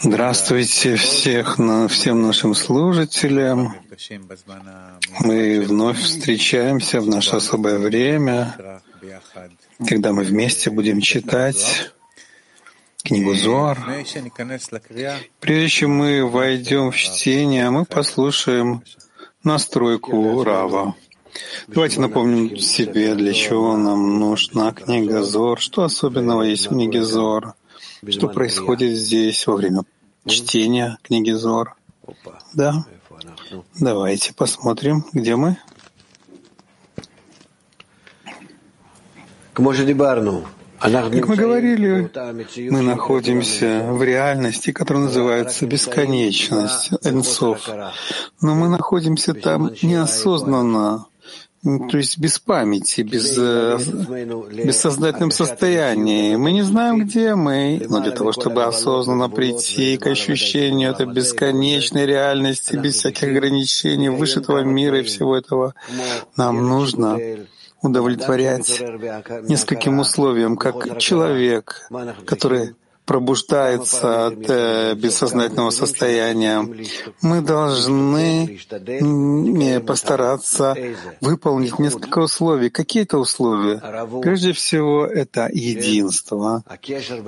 Здравствуйте всех, всем нашим служителям. Мы вновь встречаемся в наше особое время, когда мы вместе будем читать книгу Зор. Прежде чем мы войдем в чтение, мы послушаем настройку Рава. Давайте напомним себе, для чего нам нужна книга Зор, что особенного есть в книге Зор, что происходит здесь во время чтения книги Зор. Да? Давайте посмотрим, где мы. Как мы говорили, мы находимся в реальности, которая называется бесконечность, энсов. Но мы находимся там неосознанно, то есть без памяти, без э, бессознательном состоянии. Мы не знаем, где мы, но для того, чтобы осознанно прийти к ощущению этой бесконечной реальности, без всяких ограничений, выше этого мира и всего этого, нам нужно удовлетворять нескольким условиям, как человек, который пробуждается от э, бессознательного состояния. Мы должны постараться выполнить несколько условий. Какие это условия? Прежде всего, это единство,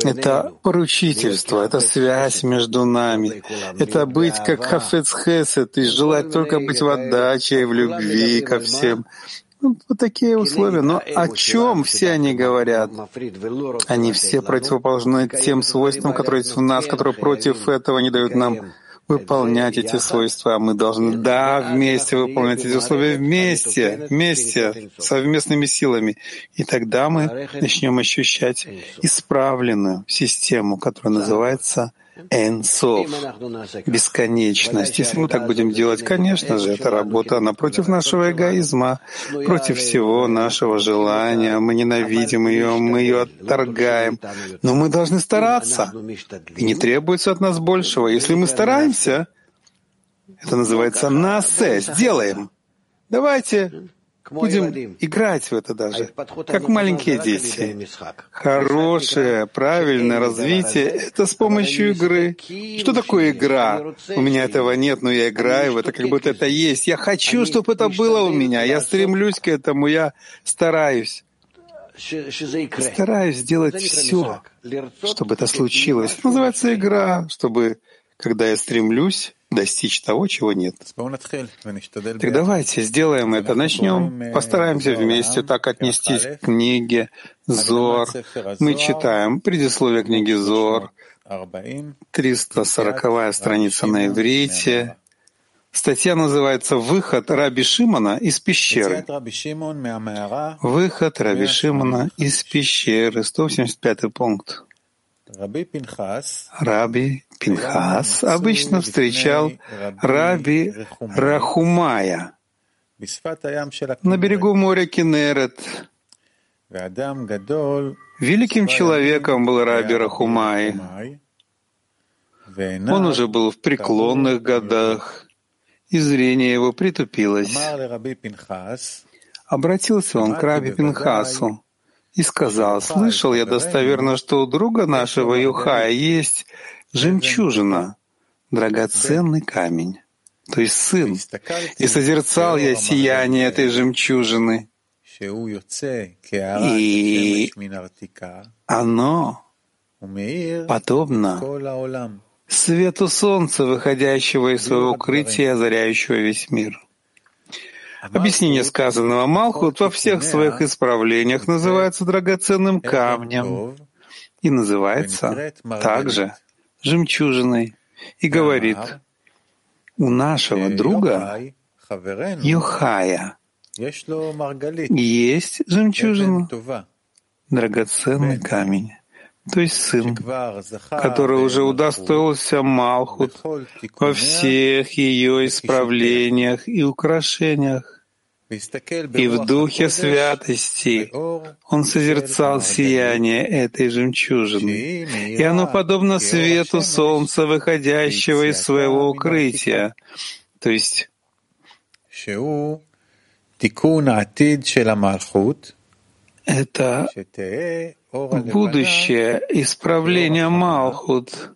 это поручительство, это связь между нами, это быть как Хафец Хесед, есть желать только быть в отдаче, в любви ко всем. Ну, вот такие условия. Но о чем все они говорят? Они все противоположны тем свойствам, которые есть в нас, которые против этого не дают нам выполнять эти свойства. А мы должны, да, вместе выполнять эти условия, вместе, вместе, совместными силами. И тогда мы начнем ощущать исправленную систему, которая называется Энсов, бесконечность. Если мы так будем делать, конечно же, это работа напротив нашего эгоизма, против всего нашего желания. Мы ненавидим ее, мы ее отторгаем. Но мы должны стараться. И не требуется от нас большего. Если мы стараемся, это называется «насе», «сделаем». Давайте Будем играть в это даже, как маленькие дети. Хорошее, правильное развитие — это с помощью игры. Что такое игра? У меня этого нет, но я играю в это, как будто это есть. Я хочу, чтобы это было у меня. Я стремлюсь к этому, я стараюсь. Стараюсь сделать все, чтобы это случилось. Это называется игра, чтобы, когда я стремлюсь, достичь того, чего нет. Так давайте сделаем это. Начнем, постараемся вместе так отнестись к книге Зор. Мы читаем предисловие книги Зор, 340 страница на иврите. Статья называется «Выход Раби Шимона из пещеры». Выход Раби Шимона из пещеры, 185 пункт. Раби Пинхас. Обычно встречал Раби Рахумая на берегу моря Кенерет. Великим человеком был Раби Рахумай. Он уже был в преклонных годах, и зрение его притупилось. Обратился он к Раби Пинхасу и сказал, «Слышал я достоверно, что у друга нашего Юхая есть жемчужина, драгоценный камень, то есть сын, и созерцал я сияние этой жемчужины, и оно подобно свету солнца, выходящего из своего укрытия, озаряющего весь мир. Объяснение сказанного Малхут во всех своих исправлениях называется драгоценным камнем и называется также жемчужиной и говорит, у нашего друга Йохая есть жемчужина, драгоценный камень, то есть сын, который уже удостоился Малхут во всех ее исправлениях и украшениях. И в духе святости он созерцал сияние этой жемчужины, и оно подобно свету солнца, выходящего из своего укрытия. То есть это будущее исправления Малхут,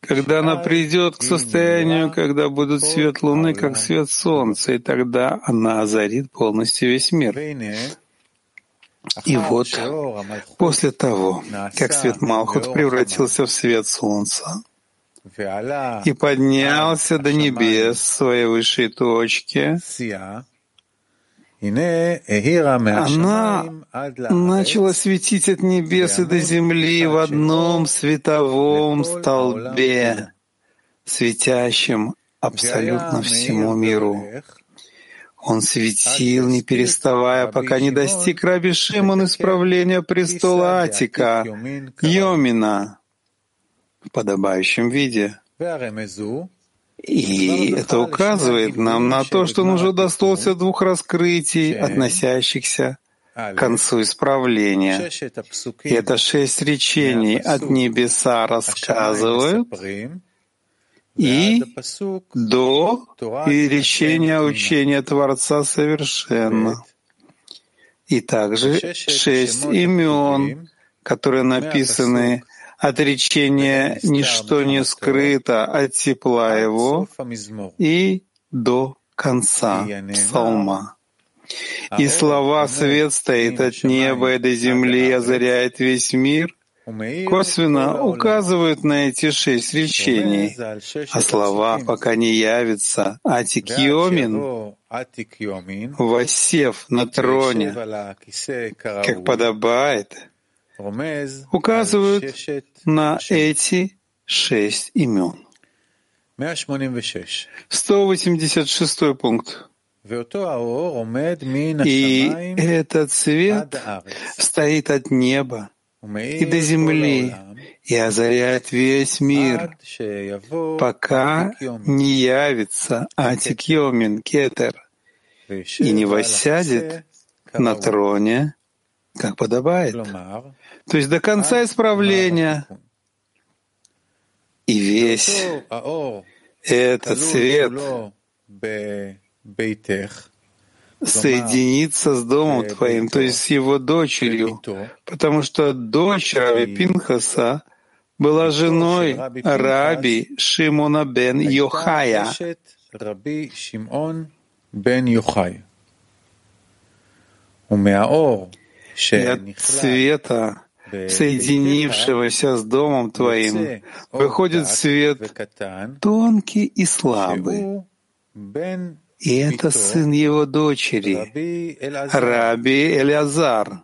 когда она придет к состоянию, когда будет свет Луны, как свет Солнца, и тогда она озарит полностью весь мир. И вот, после того, как свет Малхут превратился в свет Солнца и поднялся до небес своей высшей точке, она начала светить от небес и до земли в одном световом столбе, светящем абсолютно всему миру. Он светил, не переставая, пока не достиг Раби Шимон исправления престола Атика, Йомина, в подобающем виде. И это указывает нам на то, что он уже достался двух раскрытий, относящихся к концу исправления. И это шесть речений от небеса рассказывают, и до и речения учения Творца совершенно. И также шесть имен, которые написаны отречение «ничто не скрыто от тепла его» и до конца псалма. И слова «свет стоит от неба и до земли, озаряет весь мир» косвенно указывают на эти шесть речений, а слова «пока не явится Атик Йомин», воссев на троне, как подобает, указывают на эти шесть имен. 186 пункт. И этот свет стоит от неба и до земли и озаряет весь мир, пока не явится Атик Йомин Кетер и не воссядет на троне, как подобает. То есть до конца исправления. И весь этот свет соединиться с домом твоим, то есть с его дочерью, потому что дочь Раби Пинхаса была женой Раби Шимона бен Йохая. И от света, соединившегося с домом твоим, выходит свет тонкий и слабый. И это сын его дочери, Раби Элязар.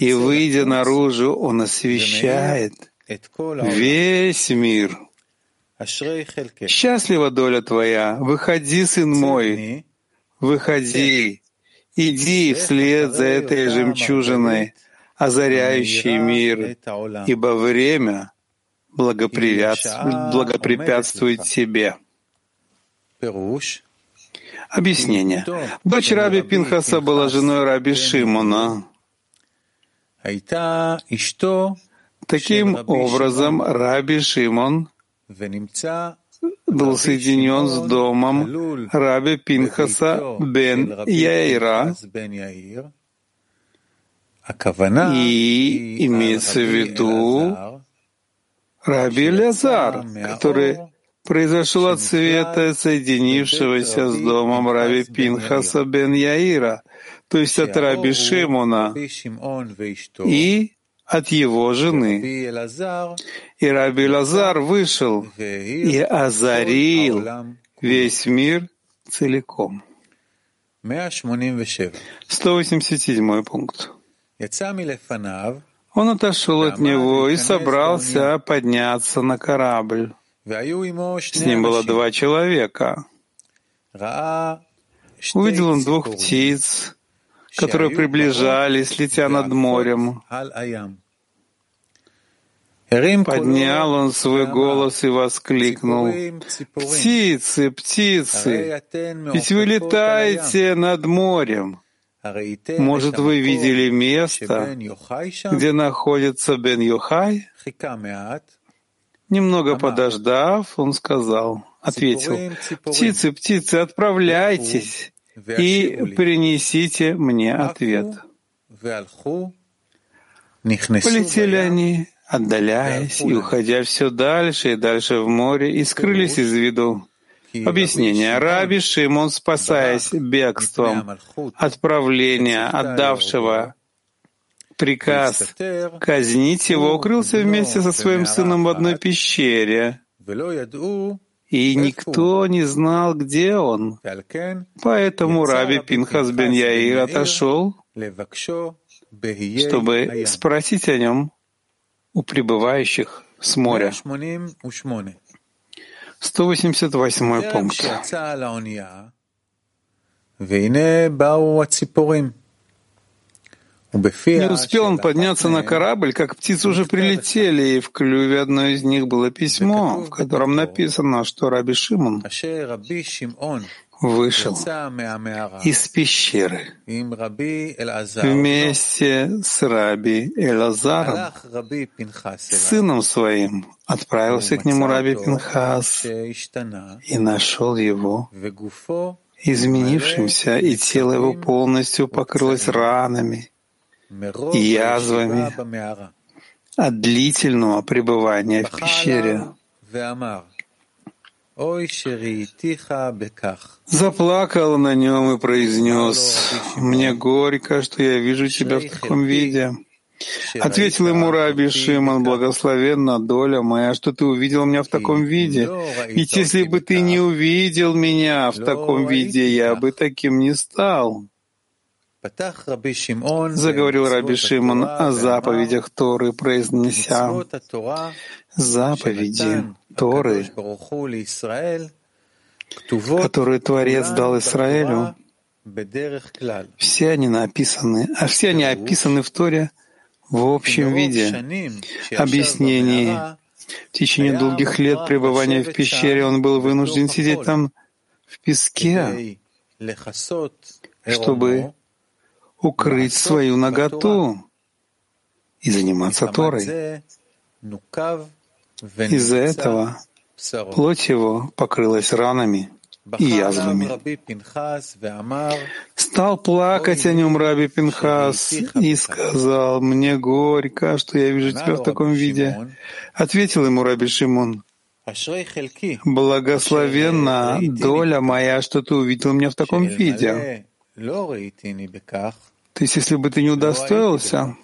И, выйдя наружу, он освещает весь мир. Счастлива доля твоя, выходи, сын мой, выходи, иди вслед за этой жемчужиной, озаряющей мир, ибо время благопрепятствует тебе. Объяснение. Дочь Раби Пинхаса была женой Раби Шимона. Таким образом, Раби Шимон был соединен с домом Раби Пинхаса бен Яира, и имеется в виду Раби Лязар, который произошел от света, соединившегося с домом Раби Пинхаса бен Яира, то есть от Раби Шимона. И от его жены. И Раби Лазар вышел и озарил весь мир целиком. 187 пункт. Он отошел от него и собрался подняться на корабль. С ним было два человека. Увидел он двух птиц, которые приближались, летя над морем. Поднял он свой голос и воскликнул, «Птицы, птицы, ведь вы летаете над морем. Может, вы видели место, где находится Бен Йохай?» Немного подождав, он сказал, ответил, «Птицы, птицы, отправляйтесь и принесите мне ответ». Полетели они, отдаляясь и уходя все дальше и дальше в море, и скрылись из виду. Объяснение. Раби Шимон, спасаясь бегством от правления, отдавшего приказ казнить его, укрылся вместе со своим сыном в одной пещере, и никто не знал, где он. Поэтому Раби Пинхас бен Яир отошел, чтобы спросить о нем у прибывающих с моря. 188 пункт. Не успел он подняться на корабль, как птицы уже прилетели, и в клюве одной из них было письмо, в котором написано, что Раби Шимон вышел из пещеры вместе с Раби Элазаром, сыном своим, отправился к нему Раби Пинхас и нашел его изменившимся, и тело его полностью покрылось ранами язвами от длительного пребывания в пещере. Заплакал на нем и произнес, «Мне горько, что я вижу тебя в таком виде». Ответил ему Раби Шимон, «Благословенна доля моя, что ты увидел меня в таком виде. Ведь если бы ты не увидел меня в таком виде, я бы таким не стал». Заговорил Раби Шимон о заповедях Торы, произнеся заповеди Торы, которые Творец дал Израилю, все они написаны, а все они описаны в Торе в общем виде. Объяснение. В течение долгих лет пребывания в пещере он был вынужден сидеть там в песке, чтобы укрыть свою наготу и заниматься Торой. Из-за этого плоть его покрылась ранами и язвами. Стал плакать о нем Раби Пинхас и сказал, «Мне горько, что я вижу тебя в таком виде». Ответил ему Раби Шимон, «Благословенна доля моя, что ты увидел меня в таком виде». То есть, если бы ты не удостоился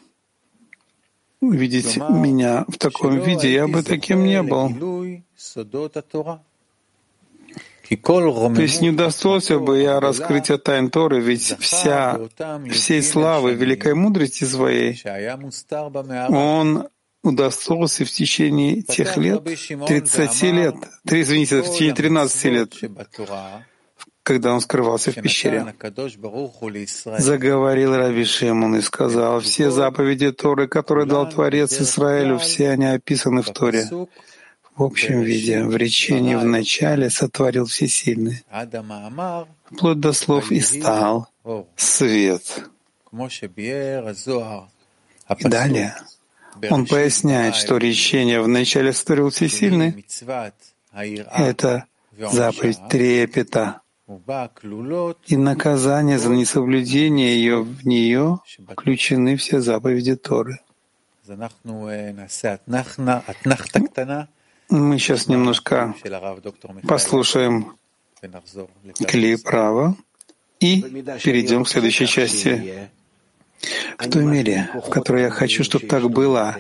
увидеть меня в таком виде, я бы таким не был. То есть не удостоился бы я раскрытия тайн Торы, ведь вся, всей славы великой мудрости своей он удостоился в течение тех лет, 30 лет, 3, извините, в течение 13 лет, когда он скрывался в пещере. Заговорил Раби Шимон и сказал, все заповеди Торы, которые дал Творец Израилю, все они описаны в Торе. В общем виде, в речении в начале сотворил Всесильный, вплоть до слов «и стал свет». И далее он поясняет, что речение в начале сотворил Всесильный — это заповедь трепета, и наказание за несоблюдение ее в нее включены все заповеди Торы. Мы сейчас немножко послушаем клип Рава и перейдем к следующей части. В той мере, в которой я хочу, чтобы так было,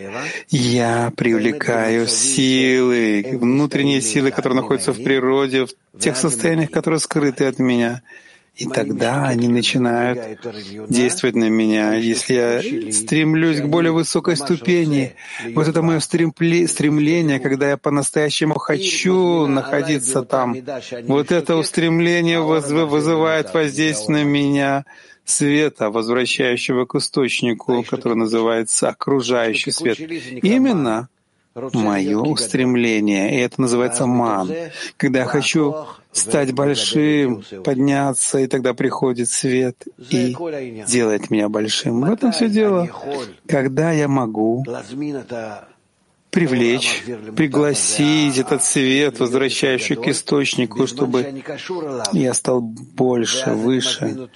я привлекаю силы, внутренние силы, которые находятся в природе, в тех состояниях, которые скрыты от меня. И тогда они начинают действовать на меня. Если я стремлюсь к более высокой ступени, вот это мое стремление, когда я по-настоящему хочу находиться там, вот это устремление вызывает воздействие на меня света, возвращающего к источнику, который называется окружающий свет. Именно мое устремление, и это называется ман. Когда я хочу стать большим, подняться, и тогда приходит свет и делает меня большим. В этом все дело. Когда я могу привлечь, пригласить этот свет, возвращающий к источнику, чтобы я стал больше, выше.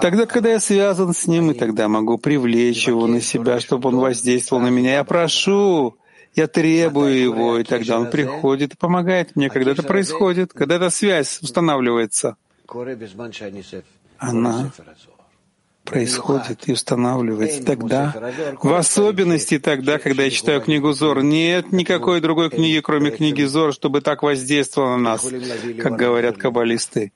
Тогда, когда я связан с ним, и тогда могу привлечь его на себя, чтобы он воздействовал на меня. Я прошу, я требую его, и тогда он приходит и помогает мне, когда это происходит, когда эта связь устанавливается. Она происходит и устанавливается тогда, в особенности тогда, когда я читаю книгу Зор. Нет никакой другой книги, кроме книги Зор, чтобы так воздействовало на нас, как говорят каббалисты,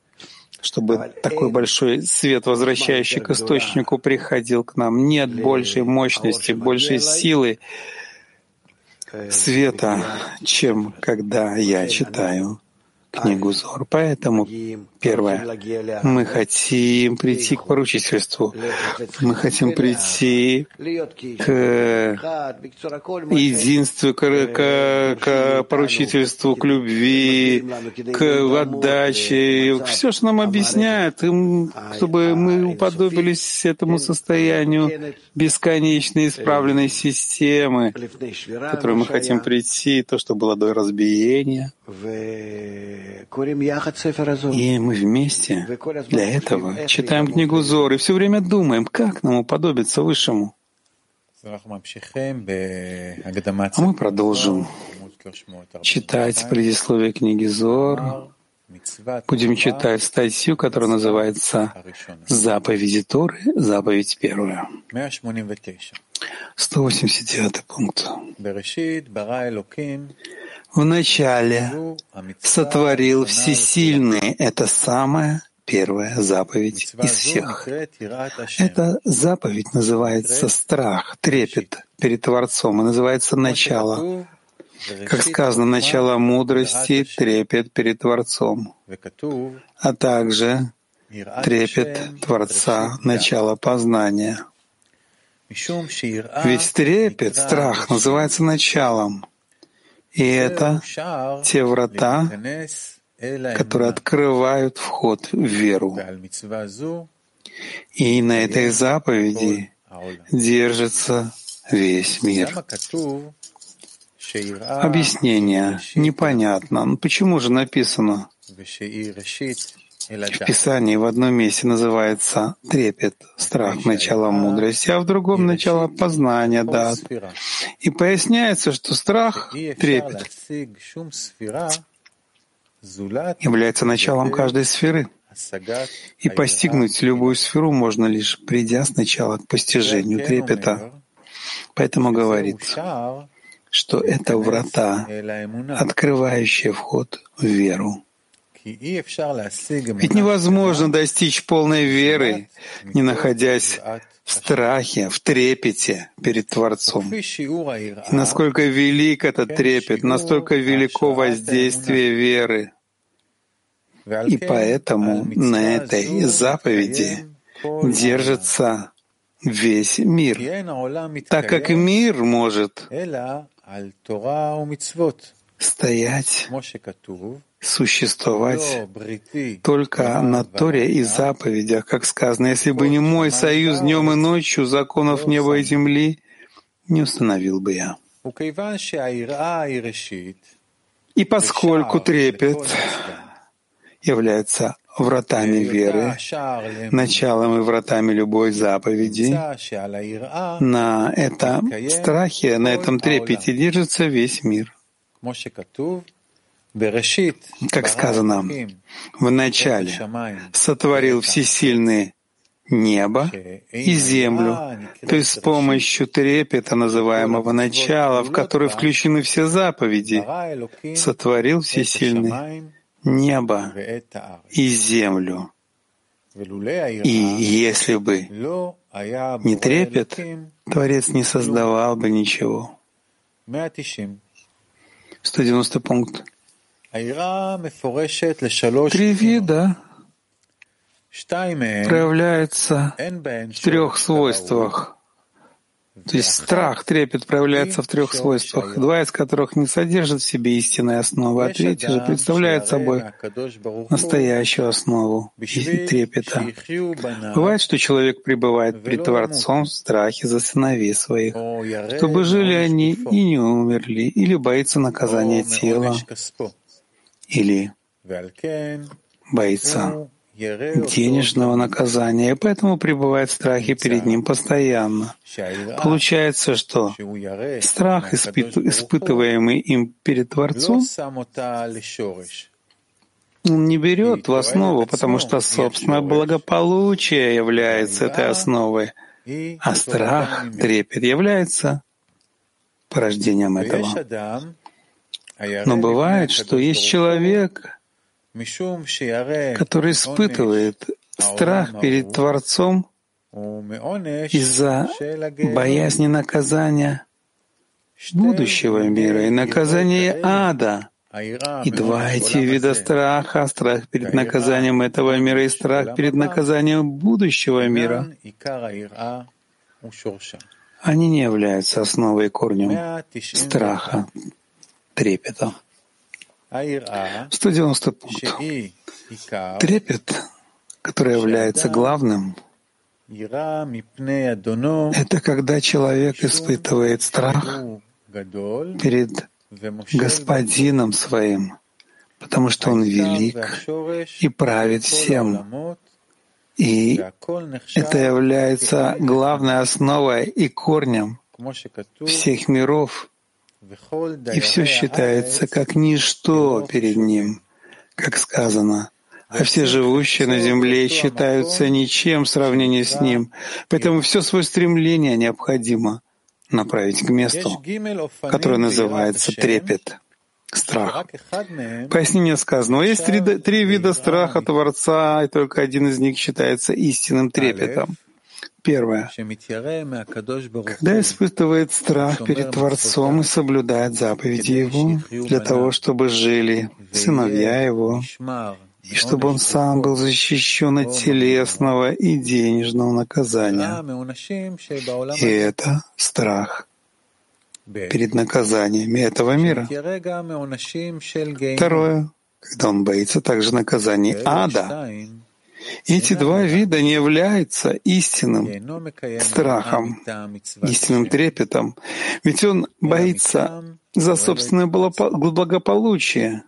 чтобы такой большой свет, возвращающий к источнику, приходил к нам. Нет большей мощности, большей силы света, чем когда я читаю книгу Зор. Поэтому, первое, мы хотим прийти к поручительству, мы хотим прийти к единству, к, к, к поручительству, к любви, к отдаче, все, что нам объясняют, чтобы мы уподобились этому состоянию бесконечной исправленной системы, к которой мы хотим прийти, то, что было до разбиения. И мы вместе для этого читаем книгу Зор и все время думаем, как нам уподобиться Высшему. А мы продолжим читать предисловие книги Зор. Будем читать статью, которая называется «Заповеди Торы, заповедь первая». 189 пункт. Вначале сотворил Всесильный. Это самая первая заповедь из всех. Эта заповедь называется страх, трепет перед Творцом и называется начало. Как сказано, начало мудрости, трепет перед Творцом, а также трепет Творца, начало познания. Ведь трепет, страх называется началом. И это те врата, которые открывают вход в веру. И на этой заповеди держится весь мир. Объяснение непонятно. Ну почему же написано? В Писании в одном месте называется трепет, страх, начало мудрости, а в другом — начало познания, да. И поясняется, что страх, трепет является началом каждой сферы. И постигнуть любую сферу можно лишь придя сначала к постижению трепета. Поэтому говорит, что это врата, открывающие вход в веру. Ведь невозможно достичь полной веры, не находясь в страхе, в трепете перед Творцом. И насколько велик этот трепет, настолько велико воздействие веры. И поэтому на этой заповеди держится весь мир, так как мир может стоять существовать только на Торе и заповедях, как сказано, если бы не мой союз днем и ночью, законов неба и земли, не установил бы я. И поскольку трепет является вратами веры, началом и вратами любой заповеди, на этом страхе, на этом трепете держится весь мир. Как сказано, в начале сотворил всесильный небо и землю, то есть с помощью трепета, называемого начала, в который включены все заповеди, сотворил всесильный небо и землю. И если бы не трепет, Творец не создавал бы ничего. 190 пункт. Три вида проявляются в трех свойствах. То есть страх, трепет проявляется в трех свойствах, два из которых не содержат в себе истинной основы, а третий же представляет собой настоящую основу трепета. Бывает, что человек пребывает пред Творцом в страхе за сыновей своих, чтобы жили они и не умерли, или боится наказания тела, или боится денежного наказания, и поэтому пребывает в страхе перед ним постоянно. Получается, что страх, испытываемый им перед Творцом, он не берет в основу, потому что собственное благополучие является этой основой, а страх, трепет является порождением этого. Но бывает, что есть человек, который испытывает страх перед Творцом из-за боязни наказания будущего мира и наказания ада. И два эти вида страха, страх перед наказанием этого мира и страх перед наказанием будущего мира, они не являются основой и корнем страха, трепета. 190 пункт. Трепет, который является главным, это когда человек испытывает страх перед Господином своим, потому что Он велик и правит всем. И это является главной основой и корнем всех миров, и все считается как ничто перед ним, как сказано, а все живущие на земле считаются ничем в сравнении с ним, поэтому все свое стремление необходимо направить к месту, которое называется трепет, страх. Пояснение сказано, есть три, три вида страха Творца, и только один из них считается истинным трепетом. Первое. Когда испытывает страх перед Творцом и соблюдает заповеди Его для того, чтобы жили сыновья Его, и чтобы он сам был защищен от телесного и денежного наказания. И это страх перед наказаниями этого мира. Второе, когда он боится также наказаний ада, эти два вида не являются истинным страхом, истинным трепетом, ведь он боится за собственное благополучие,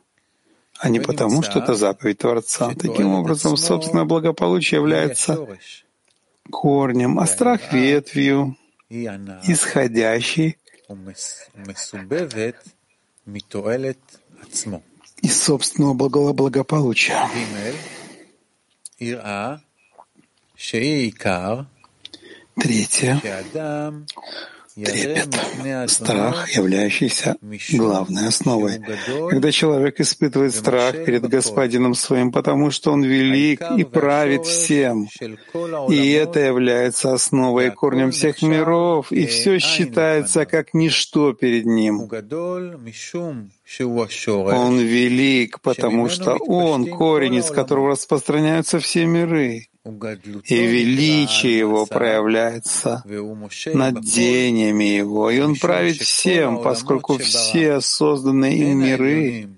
а не потому, что это заповедь Творца. Таким образом, собственное благополучие является корнем, а страх — ветвью, исходящей из собственного благополучия. Третье. трепет, страх, являющийся главной основой. Когда человек испытывает страх перед Господином своим, потому что Он велик и правит всем, и это является основой и корнем всех миров, и все считается как ничто перед Ним. Он велик, потому что Он — корень, из которого распространяются все миры. И величие Его проявляется над дениями Его, и Он правит всем, поскольку все созданные им миры,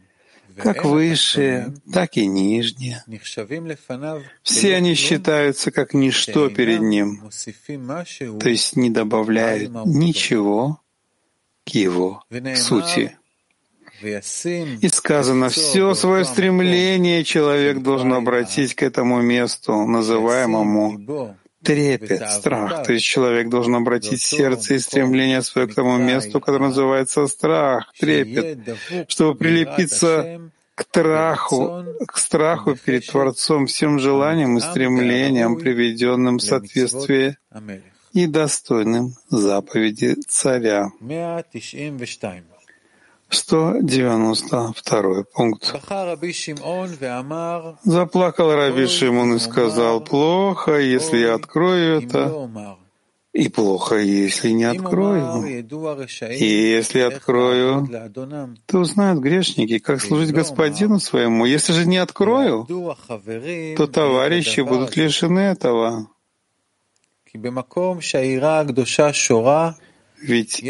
как высшие, так и нижние, все они считаются как ничто перед Ним, то есть не добавляют ничего к Его сути. И сказано, все свое стремление человек должен обратить к этому месту, называемому трепет, страх. То есть человек должен обратить сердце и стремление свое к тому месту, которое называется страх, трепет, чтобы прилепиться к страху, к страху перед Творцом, всем желаниям и стремлениям, приведенным в соответствие и достойным заповеди царя. 192 пункт. Заплакал Раби Шимон и сказал, «Плохо, если я открою это, и плохо, если не открою. И если открою, то узнают грешники, как служить господину своему. Если же не открою, то товарищи будут лишены этого». Ведь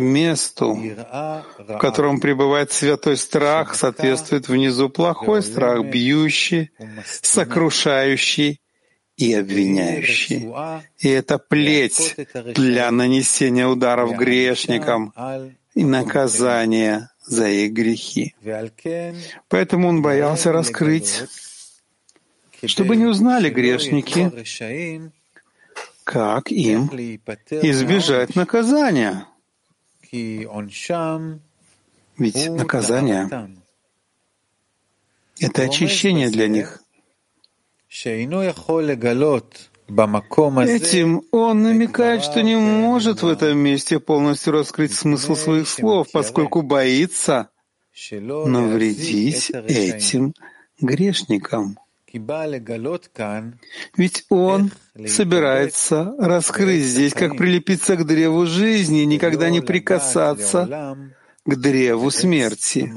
месту, в котором пребывает святой страх, соответствует внизу плохой страх, бьющий, сокрушающий и обвиняющий. И это плеть для нанесения ударов грешникам и наказания за их грехи. Поэтому он боялся раскрыть, чтобы не узнали грешники, как им избежать наказания. Ведь наказание — это очищение для них. Этим он намекает, что не может в этом месте полностью раскрыть смысл своих слов, поскольку боится навредить этим грешникам. Ведь он собирается раскрыть здесь, как прилепиться к древу жизни, никогда не прикасаться к древу смерти.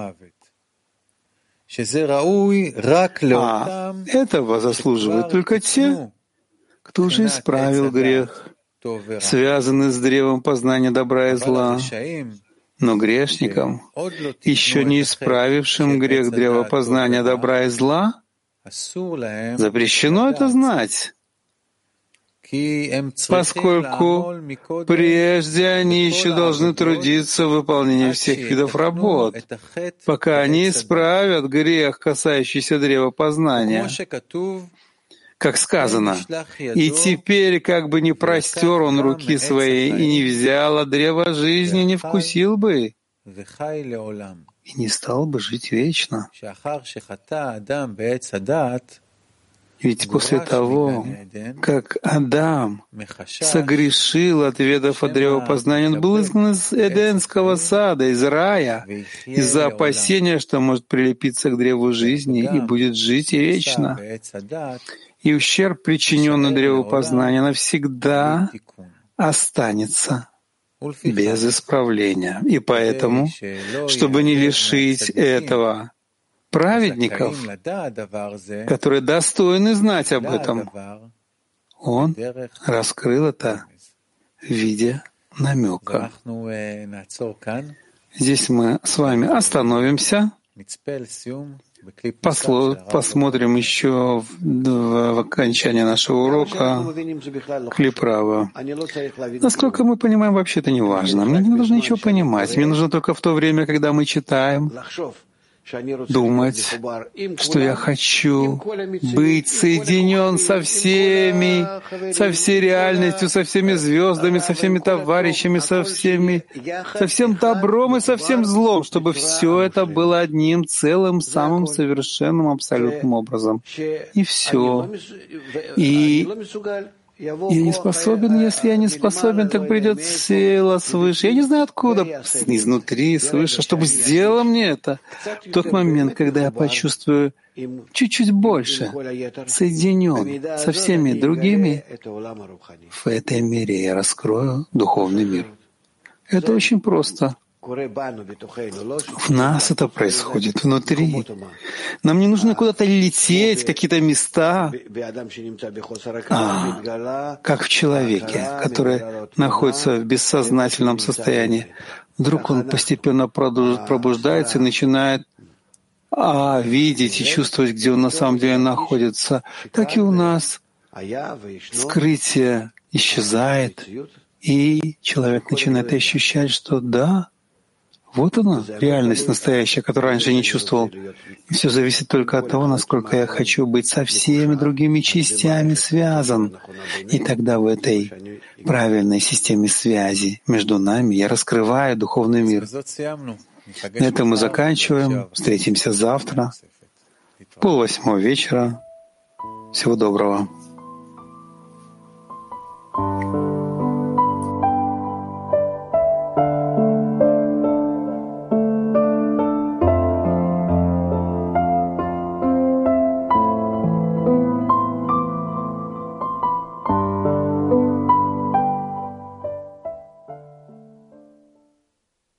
А этого заслуживают только те, кто уже исправил грех, связанный с древом познания добра и зла. Но грешникам, еще не исправившим грех древа познания добра и зла, Запрещено это знать, поскольку прежде они еще должны трудиться в выполнении всех видов работ, пока они исправят грех, касающийся древа познания. Как сказано, «И теперь, как бы не простер он руки своей и не взял от древа жизни, не вкусил бы, и не стал бы жить вечно. Ведь после того, как Адам согрешил от ведов от древа познания, он был изгнан из Эденского сада, из рая, из-за опасения, что может прилепиться к древу жизни и будет жить вечно. И ущерб, причиненный древу познания, навсегда останется без исправления. И поэтому, чтобы не лишить этого праведников, которые достойны знать об этом, он раскрыл это в виде намека. Здесь мы с вами остановимся Послу, посмотрим еще в, в окончании нашего урока Клиправа. Насколько мы понимаем, вообще это не важно. Мне не нужно ничего понимать. Мне нужно только в то время, когда мы читаем, думать, что я хочу быть соединен со всеми, со всей реальностью, со всеми звездами, со всеми товарищами, со всеми, со всем добром и со всем злом, чтобы все это было одним целым, самым совершенным, абсолютным образом. И все. И я не способен, если я не способен, так придет сила свыше. Я не знаю откуда, изнутри, свыше, чтобы сделала мне это. В тот момент, когда я почувствую чуть-чуть больше, соединен со всеми другими, в этой мире я раскрою духовный мир. Это очень просто. В нас это происходит внутри. Нам не нужно куда-то лететь, какие-то места, а, как в человеке, который находится в бессознательном состоянии. Вдруг он постепенно пробуждается и начинает а, видеть и чувствовать, где он на самом деле находится. Так и у нас скрытие исчезает, и человек начинает ощущать, что да, вот она, реальность настоящая, которую раньше не чувствовал. И все зависит только от того, насколько я хочу быть со всеми другими частями связан. И тогда в этой правильной системе связи между нами я раскрываю духовный мир. На этом мы заканчиваем. Встретимся завтра, пол восьмого вечера. Всего доброго.